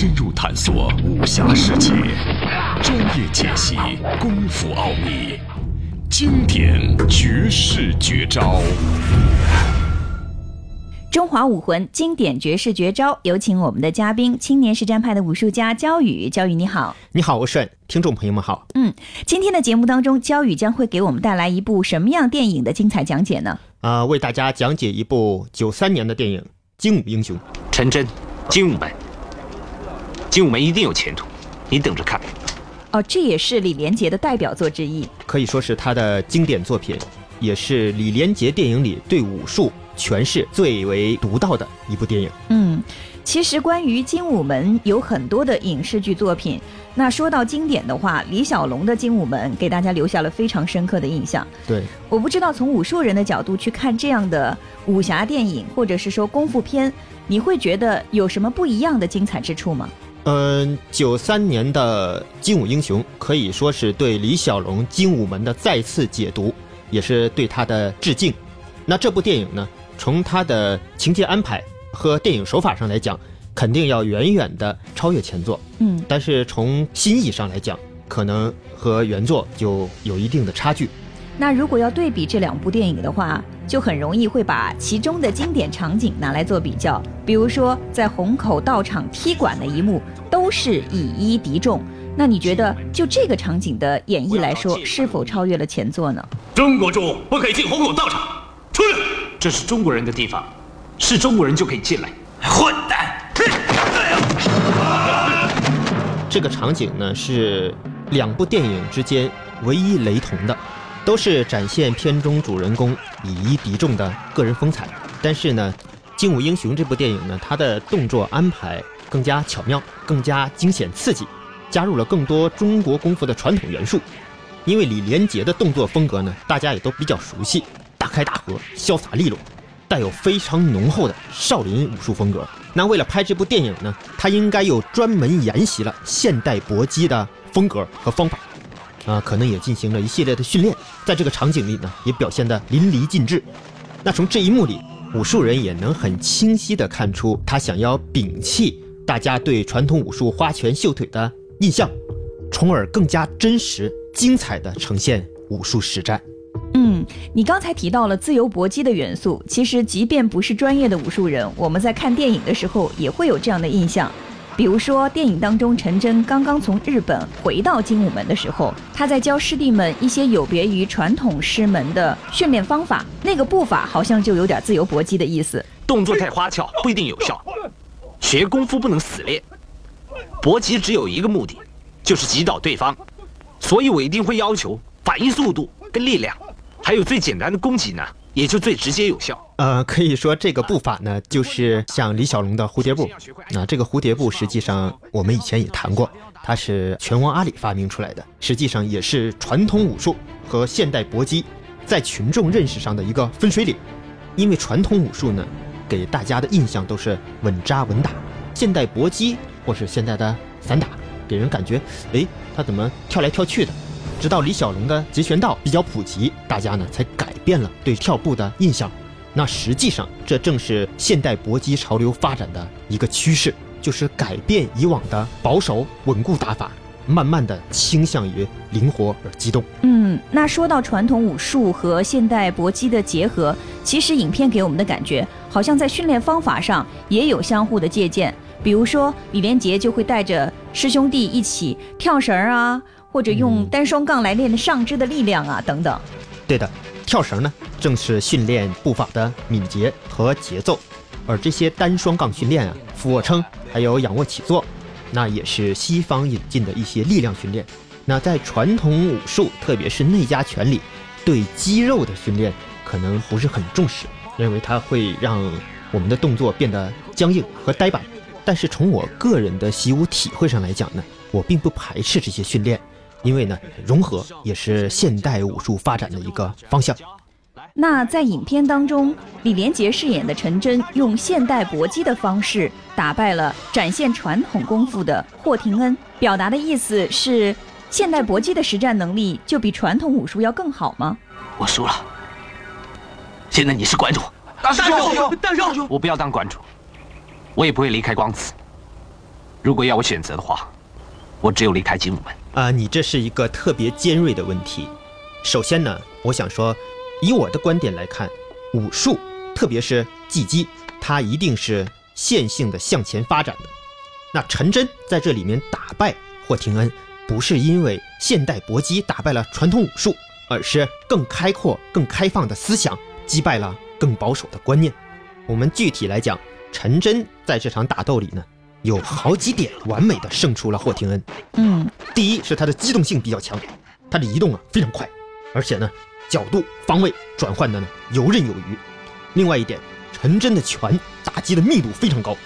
深入探索武侠世界，专业解析功夫奥秘，经典绝世绝招。中华武魂经典绝世绝招，有请我们的嘉宾，青年实战派的武术家焦宇。焦宇你好，你好，我顺，听众朋友们好。嗯，今天的节目当中，焦宇将会给我们带来一部什么样电影的精彩讲解呢？啊、为大家讲解一部九三年的电影《精武英雄》。陈真，精武门，精武门一定有前途，你等着看。哦，这也是李连杰的代表作之一。可以说是他的经典作品，也是李连杰电影里对武术诠释最为独到的一部电影。嗯，其实关于精武门有很多的影视剧作品。那说到经典的话，李小龙的精武门给大家留下了非常深刻的印象。对，我不知道从武术人的角度去看这样的武侠电影，或者是说功夫片，你会觉得有什么不一样的精彩之处吗？嗯，九三年的《精武英雄》可以说是对李小龙精武门的再次解读，也是对他的致敬。那这部电影呢，从它的情节安排和电影手法上来讲，肯定要远远的超越前作。嗯，但是从心意上来讲，可能和原作就有一定的差距。那如果要对比这两部电影的话，就很容易会把其中的经典场景拿来做比较。比如说，在虹口道场踢馆的一幕，都是以一敌众。那你觉得，就这个场景的演绎来说，是否超越了前作呢？中国猪不可以进虹口道场，出去！这是中国人的地方，是中国人就可以进来。混蛋！这个场景呢是两部电影之间唯一雷同的，都是展现片中主人公以一敌众的个人风采。但是呢，《精武英雄》这部电影呢，它的动作安排更加巧妙，更加惊险刺激，加入了更多中国功夫的传统元素。因为李连杰的动作风格呢，大家也都比较熟悉，大开大合，潇洒利落，带有非常浓厚的少林武术风格。那为了拍这部电影呢，他应该又专门研习了现代搏击的风格和方法，啊，可能也进行了一系列的训练，在这个场景里呢，也表现得淋漓尽致。那从这一幕里，武术人也能很清晰地看出他想要摒弃大家对传统武术花拳绣腿的印象，从而更加真实、精彩地呈现武术实战。嗯，你刚才提到了自由搏击的元素，其实即便不是专业的武术人，我们在看电影的时候也会有这样的印象。比如说，电影当中陈真刚刚从日本回到精武门的时候，他在教师弟们一些有别于传统师门的训练方法，那个步伐好像就有点自由搏击的意思。动作太花俏不一定有效，学功夫不能死练，搏击只有一个目的，就是击倒对方，所以我一定会要求反应速度跟力量，还有最简单的攻击呢，也就最直接有效。呃，可以说这个步法呢，就是像李小龙的蝴蝶步。那、这个蝴蝶步实际上我们以前也谈过，它是拳王阿里发明出来的，实际上也是传统武术和现代搏击在群众认识上的一个分水岭。因为传统武术呢，给大家的印象都是稳扎稳打，现代搏击或是现代的散打，给人感觉，哎，他怎么跳来跳去的？直到李小龙的截拳道比较普及，大家呢才改变了对跳步的印象。那实际上，这正是现代搏击潮流发展的一个趋势，就是改变以往的保守稳固打法，慢慢的倾向于灵活而机动。嗯，那说到传统武术和现代搏击的结合，其实影片给我们的感觉，好像在训练方法上也有相互的借鉴。比如说，李连杰就会带着师兄弟一起跳绳儿啊，或者用单双杠来练上肢的力量啊，等等。对的，跳绳呢，正是训练步伐的敏捷和节奏，而这些单双杠训练啊，俯卧撑还有仰卧起坐，那也是西方引进的一些力量训练。那在传统武术，特别是内家拳里，对肌肉的训练可能不是很重视，认为它会让我们的动作变得僵硬和呆板。但是从我个人的习武体会上来讲呢，我并不排斥这些训练，因为呢，融合也是现代武术发展的一个方向。那在影片当中，李连杰饰演的陈真用现代搏击的方式打败了展现传统功夫的霍廷恩，表达的意思是现代搏击的实战能力就比传统武术要更好吗？我输了，现在你是馆主，大师兄，大师兄，我不要当馆主，我也不会离开光子。如果要我选择的话，我只有离开精武门。啊，你这是一个特别尖锐的问题。首先呢，我想说，以我的观点来看，武术，特别是技击，它一定是线性的向前发展的。那陈真在这里面打败霍廷恩，不是因为现代搏击打败了传统武术，而是更开阔、更开放的思想击败了更保守的观念。我们具体来讲，陈真在这场打斗里呢，有好几点完美的胜出了霍廷恩。嗯，第一是他的机动性比较强，他的移动啊非常快，而且呢角度、方位转换的呢游刃有余。另外一点，陈真的拳打击的密度非常高，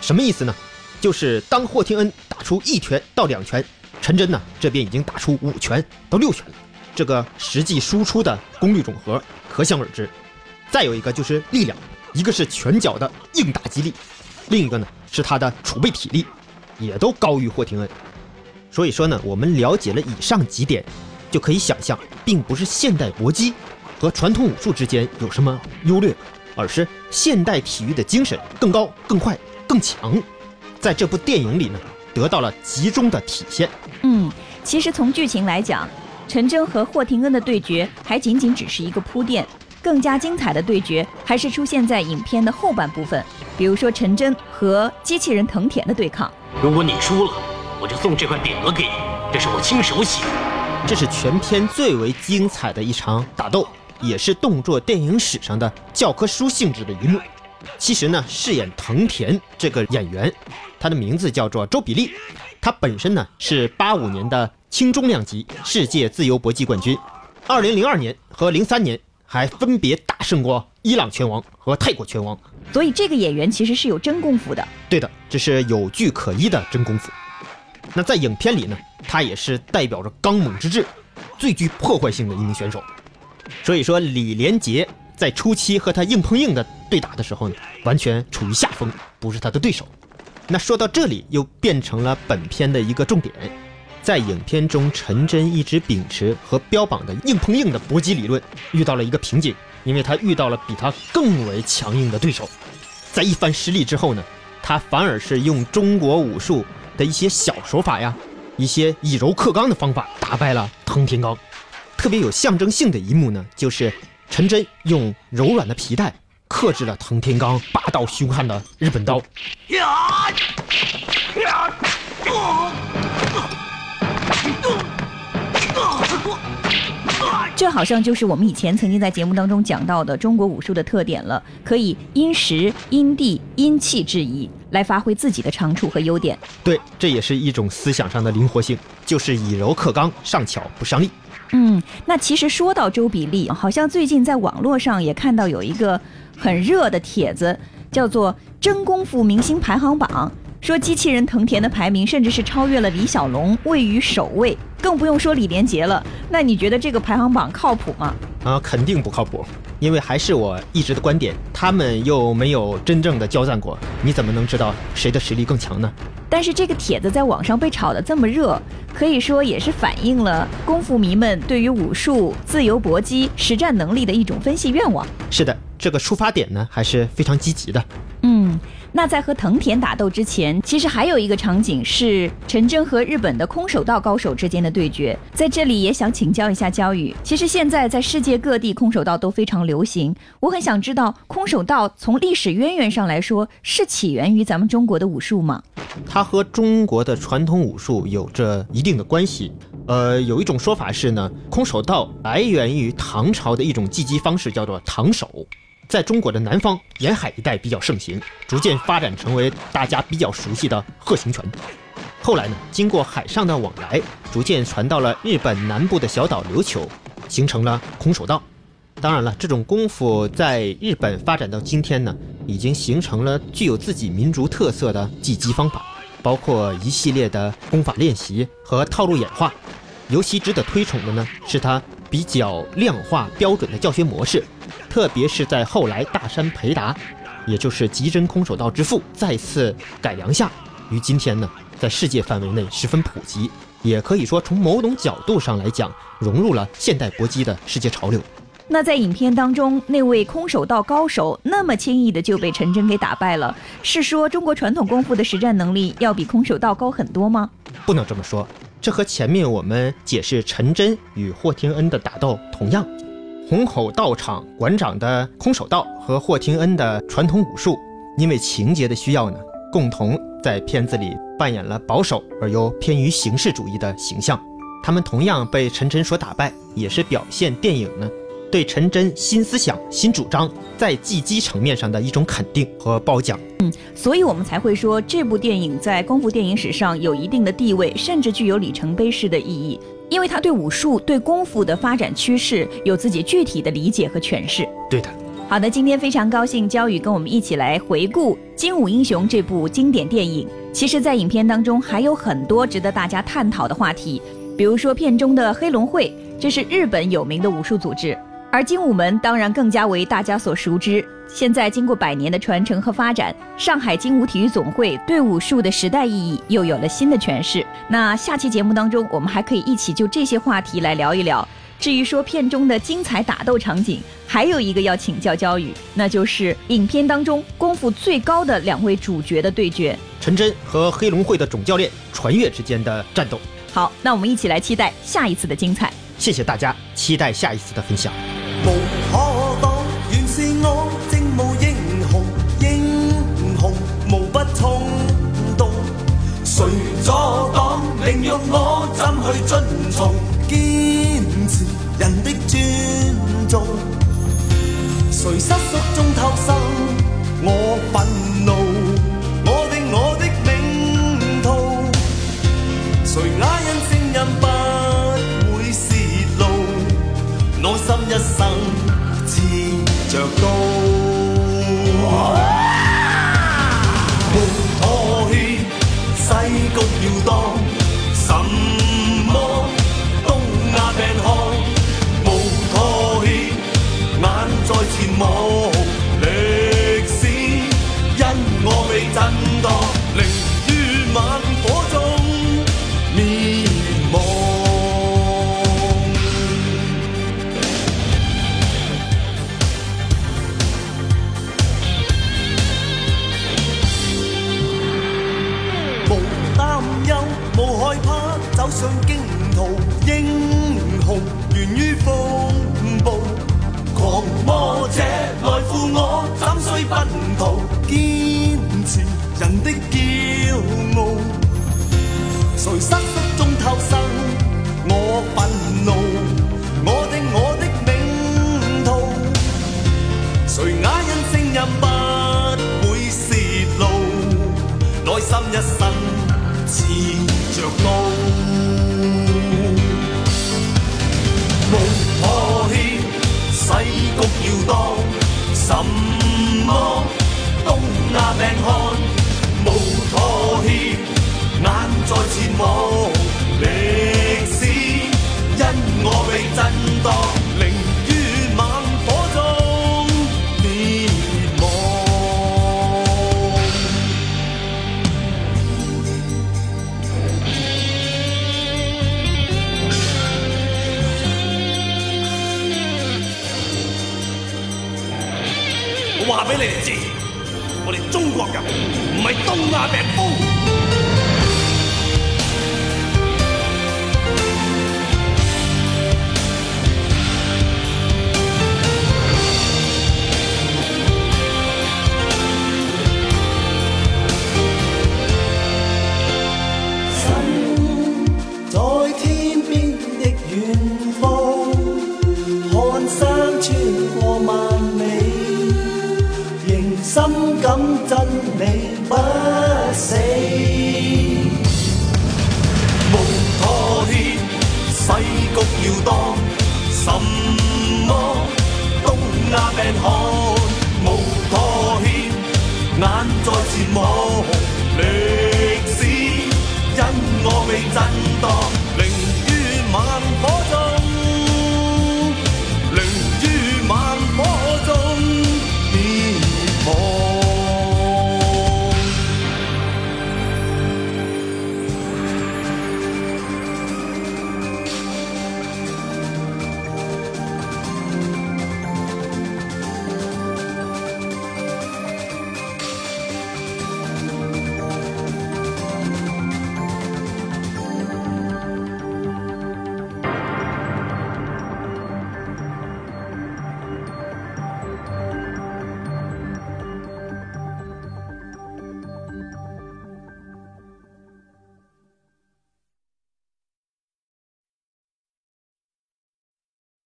什么意思呢？就是当霍廷恩打出一拳到两拳，陈真呢这边已经打出五拳到六拳了，这个实际输出的功率总和可想而知。再有一个就是力量，一个是拳脚的硬打击力，另一个呢是他的储备体力，也都高于霍廷恩。所以说呢，我们了解了以上几点，就可以想象，并不是现代搏击和传统武术之间有什么优劣，而是现代体育的精神更高、更快、更强，在这部电影里呢，得到了集中的体现。嗯，其实从剧情来讲，陈真和霍廷恩的对决还仅仅只是一个铺垫，更加精彩的对决还是出现在影片的后半部分，比如说陈真和机器人藤田的对抗。如果你输了，我就送这块匾额给你，这是我亲手写。这是全片最为精彩的一场打斗，也是动作电影史上的教科书性质的一幕。其实呢，饰演藤田这个演员，他的名字叫做周比利，他本身呢是八五年的轻中量级世界自由搏击冠军，二零零二年和零三年还分别大胜过伊朗拳王和泰国拳王。所以这个演员其实是有真功夫的。对的，这是有据可依的真功夫。那在影片里呢，他也是代表着刚猛之志、最具破坏性的一名选手。所以说，李连杰在初期和他硬碰硬的对打的时候呢，完全处于下风，不是他的对手。那说到这里，又变成了本片的一个重点。在影片中，陈真一直秉持和标榜的硬碰硬的搏击理论，遇到了一个瓶颈，因为他遇到了比他更为强硬的对手。在一番失利之后呢，他反而是用中国武术的一些小手法呀，一些以柔克刚的方法打败了藤田刚。特别有象征性的一幕呢，就是陈真用柔软的皮带克制了藤田刚霸道凶悍的日本刀。呀呀！这好像就是我们以前曾经在节目当中讲到的中国武术的特点了，可以因时、因地、因气制宜来发挥自己的长处和优点。对，这也是一种思想上的灵活性，就是以柔克刚，上巧不上力。嗯，那其实说到周比利，好像最近在网络上也看到有一个很热的帖子，叫做《真功夫明星排行榜》，说机器人藤田的排名甚至是超越了李小龙，位于首位，更不用说李连杰了。那你觉得这个排行榜靠谱吗？啊，肯定不靠谱，因为还是我一直的观点，他们又没有真正的交战过，你怎么能知道谁的实力更强呢？但是这个帖子在网上被炒得这么热，可以说也是反映了功夫迷们对于武术、自由搏击实战能力的一种分析愿望。是的，这个出发点呢还是非常积极的。那在和藤田打斗之前，其实还有一个场景是陈真和日本的空手道高手之间的对决。在这里也想请教一下焦宇，其实现在在世界各地空手道都非常流行，我很想知道空手道从历史渊源上来说是起源于咱们中国的武术吗？它和中国的传统武术有着一定的关系。呃，有一种说法是呢，空手道来源于唐朝的一种技击方式，叫做唐手，在中国的南方沿海一带比较盛行，逐渐发展成为大家比较熟悉的鹤形拳。后来呢，经过海上的往来，逐渐传到了日本南部的小岛琉球，形成了空手道。当然了，这种功夫在日本发展到今天呢，已经形成了具有自己民族特色的技击方法，包括一系列的功法练习和套路演化。尤其值得推崇的呢，是它比较量化标准的教学模式，特别是在后来大山培达，也就是极真空手道之父再次改良下，于今天呢，在世界范围内十分普及，也可以说从某种角度上来讲，融入了现代搏击的世界潮流。那在影片当中，那位空手道高手那么轻易的就被陈真给打败了，是说中国传统功夫的实战能力要比空手道高很多吗？不能这么说，这和前面我们解释陈真与霍廷恩的打斗同样。虹口道场馆长的空手道和霍廷恩的传统武术，因为情节的需要呢，共同在片子里扮演了保守而又偏于形式主义的形象。他们同样被陈真所打败，也是表现电影呢对陈真新思想、新主张在技击层面上的一种肯定和褒奖。嗯，所以我们才会说这部电影在功夫电影史上有一定的地位，甚至具有里程碑式的意义。因为他对武术、对功夫的发展趋势有自己具体的理解和诠释。对的，好的，今天非常高兴焦宇跟我们一起来回顾《精武英雄》这部经典电影。其实，在影片当中还有很多值得大家探讨的话题，比如说片中的黑龙会，这是日本有名的武术组织。而精武门当然更加为大家所熟知。现在经过百年的传承和发展，上海精武体育总会对武术的时代意义又有了新的诠释。那下期节目当中，我们还可以一起就这些话题来聊一聊。至于说片中的精彩打斗场景，还有一个要请教焦宇，那就是影片当中功夫最高的两位主角的对决——陈真和黑龙会的总教练传月之间的战斗。好，那我们一起来期待下一次的精彩。谢谢大家，期待下一次的分享。无可挡，原是我正无英雄，英雄无不冲动。谁阻挡？宁让我怎去遵从？坚持人的尊重。谁失足中偷生？我愤怒，一生持着刀，无妥协，世局要当上征途。英雄源于风暴，狂魔者来赴我，怎须奔逃？坚持人的骄傲。谁失足中偷生？我愤怒，我定我的命途。谁哑忍声音不会泄露？内心一唔係東亞 and home.